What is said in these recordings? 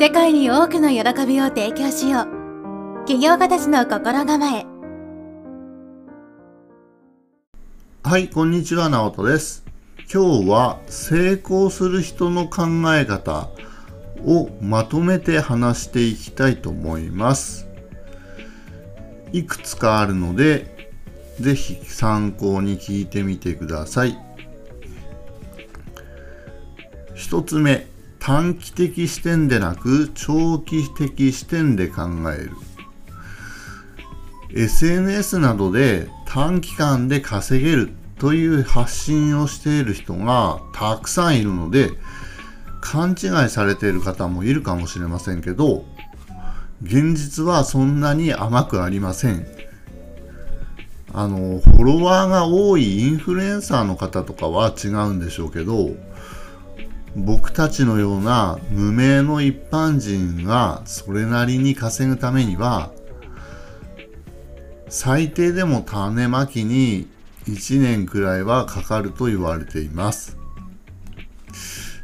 世界に多くの喜びを提供しよう。起業家たちの心構え。はいこんにちは直人です。今日は成功する人の考え方をまとめて話していきたいと思います。いくつかあるのでぜひ参考に聞いてみてください。一つ目短期的視点でなく長期的視点で考える。SNS などで短期間で稼げるという発信をしている人がたくさんいるので勘違いされている方もいるかもしれませんけど現実はそんなに甘くありません。あのフォロワーが多いインフルエンサーの方とかは違うんでしょうけど僕たちのような無名の一般人がそれなりに稼ぐためには最低でも種まきに1年くらいはかかると言われています。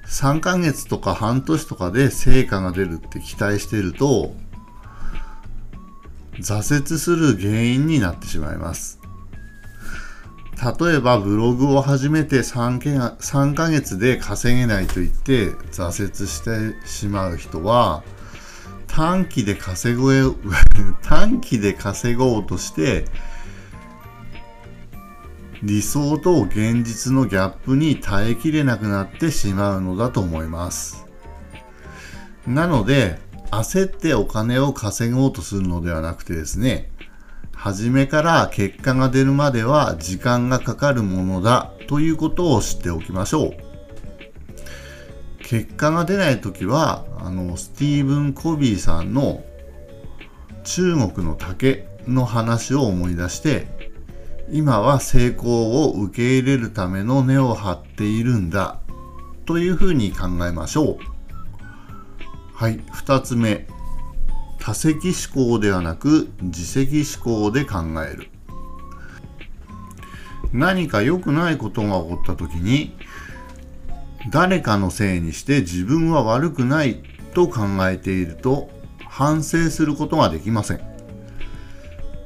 3ヶ月とか半年とかで成果が出るって期待していると挫折する原因になってしまいます。例えばブログを始めて 3, け3ヶ月で稼げないと言って挫折してしまう人は短期で稼ご 短期で稼ごうとして理想と現実のギャップに耐えきれなくなってしまうのだと思います。なので焦ってお金を稼ごうとするのではなくてですね初めから結果が出るまでは時間がかかるものだということを知っておきましょう。結果が出ない時はあのスティーブン・コビーさんの中国の竹の話を思い出して今は成功を受け入れるための根を張っているんだというふうに考えましょう。はい2つ目。多席思考ではなく自責思考で考える。何か良くないことが起こった時に誰かのせいにして自分は悪くないと考えていると反省することができません。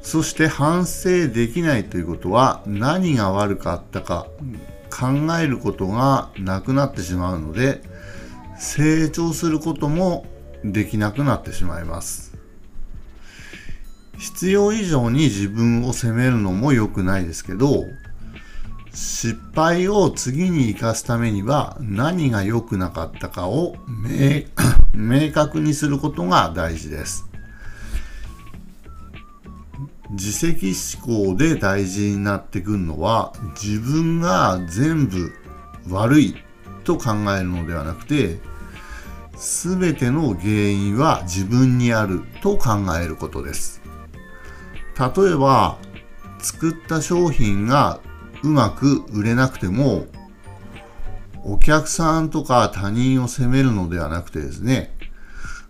そして反省できないということは何が悪かったか考えることがなくなってしまうので成長することもできなくなってしまいます。必要以上に自分を責めるのも良くないですけど失敗を次に生かすためには何が良くなかったかを 明確にすることが大事です。自責思考で大事になってくるのは自分が全部悪いと考えるのではなくて全ての原因は自分にあると考えることです。例えば作った商品がうまく売れなくてもお客さんとか他人を責めるのではなくてですね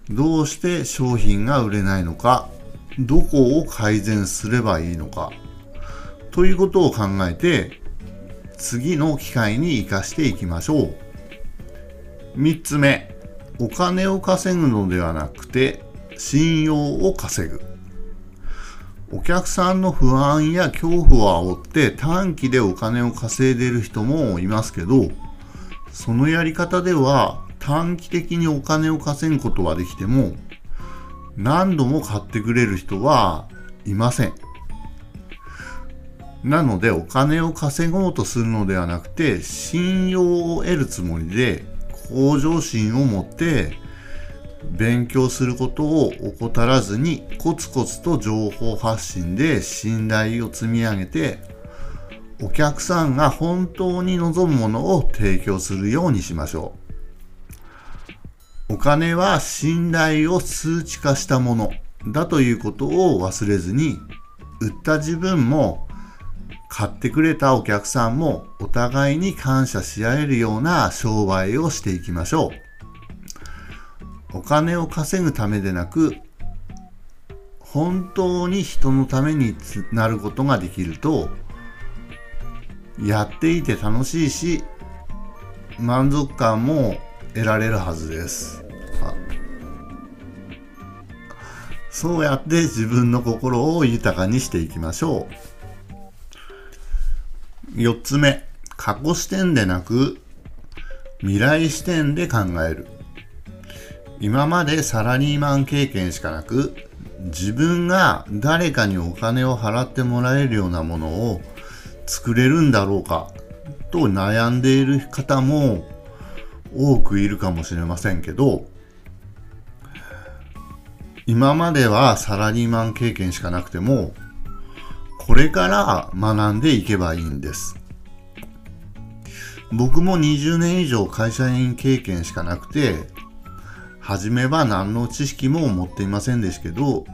どうして商品が売れないのかどこを改善すればいいのかということを考えて次の機会に生かしていきましょう。3つ目お金を稼ぐのではなくて信用を稼ぐ。お客さんの不安や恐怖を煽って短期でお金を稼いでる人もいますけど、そのやり方では短期的にお金を稼ぐことはできても、何度も買ってくれる人はいません。なのでお金を稼ごうとするのではなくて、信用を得るつもりで、向上心を持って勉強することを怠らずにコツコツと情報発信で信頼を積み上げてお客さんが本当に望むものを提供するようにしましょうお金は信頼を数値化したものだということを忘れずに売った自分も買ってくれたお客さんもお互いに感謝し合えるような商売をしていきましょう。お金を稼ぐためでなく本当に人のためになることができるとやっていて楽しいし満足感も得られるはずですそうやって自分の心を豊かにしていきましょう。4つ目、過去視点でなく未来視点で考える。今までサラリーマン経験しかなく、自分が誰かにお金を払ってもらえるようなものを作れるんだろうかと悩んでいる方も多くいるかもしれませんけど、今まではサラリーマン経験しかなくても、これから学んでいけばいいんです。僕も20年以上会社員経験しかなくて、初めは何の知識も持っていませんでしたけど、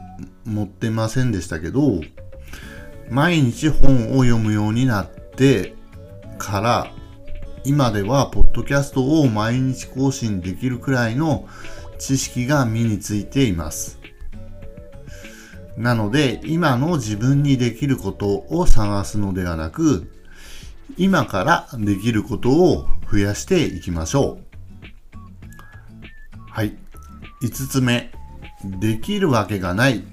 持ってませんでしたけど、毎日本を読むようになってから、今ではポッドキャストを毎日更新できるくらいの知識が身についています。なので、今の自分にできることを探すのではなく、今からできることを増やしていきましょう。はい。5つ目、できるわけがない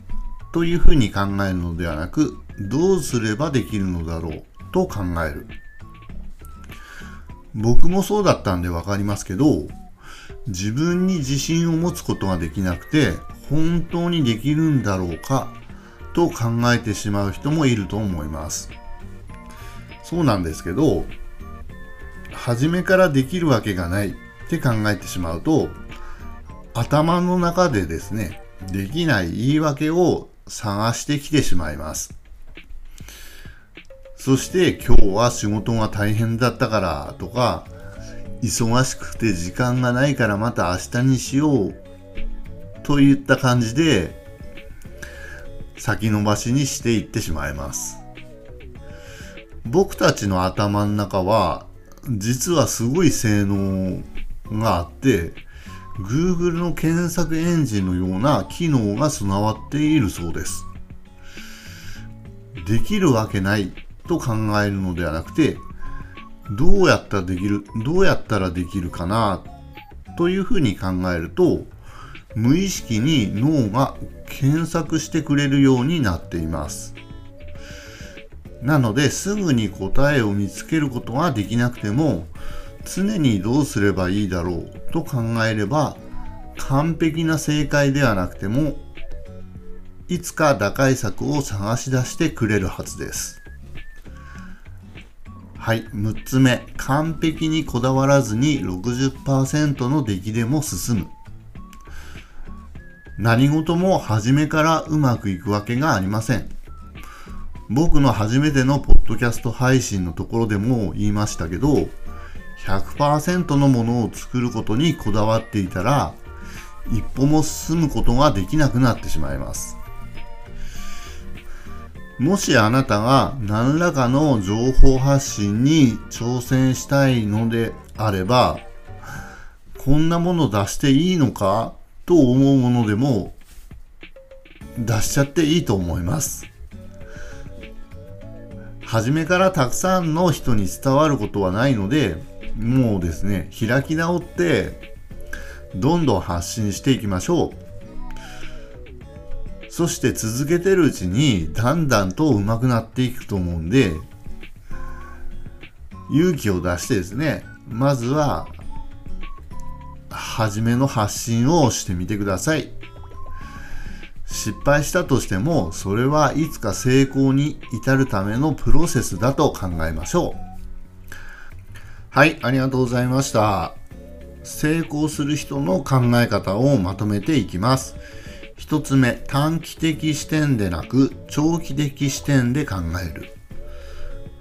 というふうに考えるのではなく、どうすればできるのだろうと考える。僕もそうだったんでわかりますけど、自分に自信を持つことができなくて、本当にできるんだろうかと考えてしまう人もいると思います。そうなんですけど、初めからできるわけがないって考えてしまうと、頭の中でですね、できない言い訳を探してきてしまいます。そして今日は仕事が大変だったからとか、忙しくて時間がないからまた明日にしようといった感じで先延ばしにしていってしまいます。僕たちの頭の中は実はすごい性能があって Google の検索エンジンのような機能が備わっているそうです。できるわけないと考えるのではなくてどうやったらできる、どうやったらできるかなというふうに考えると無意識に脳が検索してくれるようになっています。なのですぐに答えを見つけることができなくても常にどうすればいいだろうと考えれば完璧な正解ではなくてもいつか打開策を探し出してくれるはずです。はい、6つ目。完璧にこだわらずに60%の出来でも進む。何事も初めからうまくいくわけがありません。僕の初めてのポッドキャスト配信のところでも言いましたけど、100%のものを作ることにこだわっていたら、一歩も進むことができなくなってしまいます。もしあなたが何らかの情報発信に挑戦したいのであれば、こんなもの出していいのかと思うものでも出しちゃっていいと思います。初めからたくさんの人に伝わることはないので、もうですね、開き直って、どんどん発信していきましょう。そして続けてるうちに、だんだんと上手くなっていくと思うんで、勇気を出してですね、まずは、初めの発信をしてみてください。失敗したとしても、それはいつか成功に至るためのプロセスだと考えましょう。はい、ありがとうございました。成功する人の考え方をまとめていきます。一つ目、短期的視点でなく長期的視点で考える。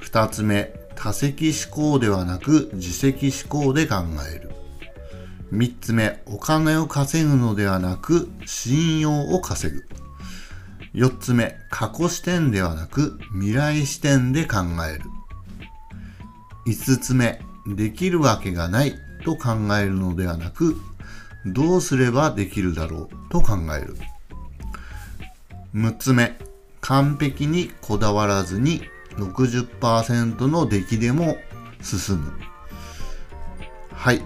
二つ目、多席思考ではなく自責思考で考える。三つ目、お金を稼ぐのではなく信用を稼ぐ。四つ目、過去視点ではなく未来視点で考える。五つ目、できるわけがないと考えるのではなくどうすればできるだろうと考える。6つ目、完璧にこだわらずに60%の出来でも進む。はい。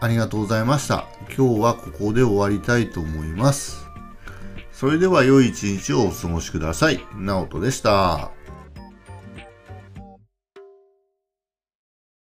ありがとうございました。今日はここで終わりたいと思います。それでは良い一日をお過ごしください。ナオトでした。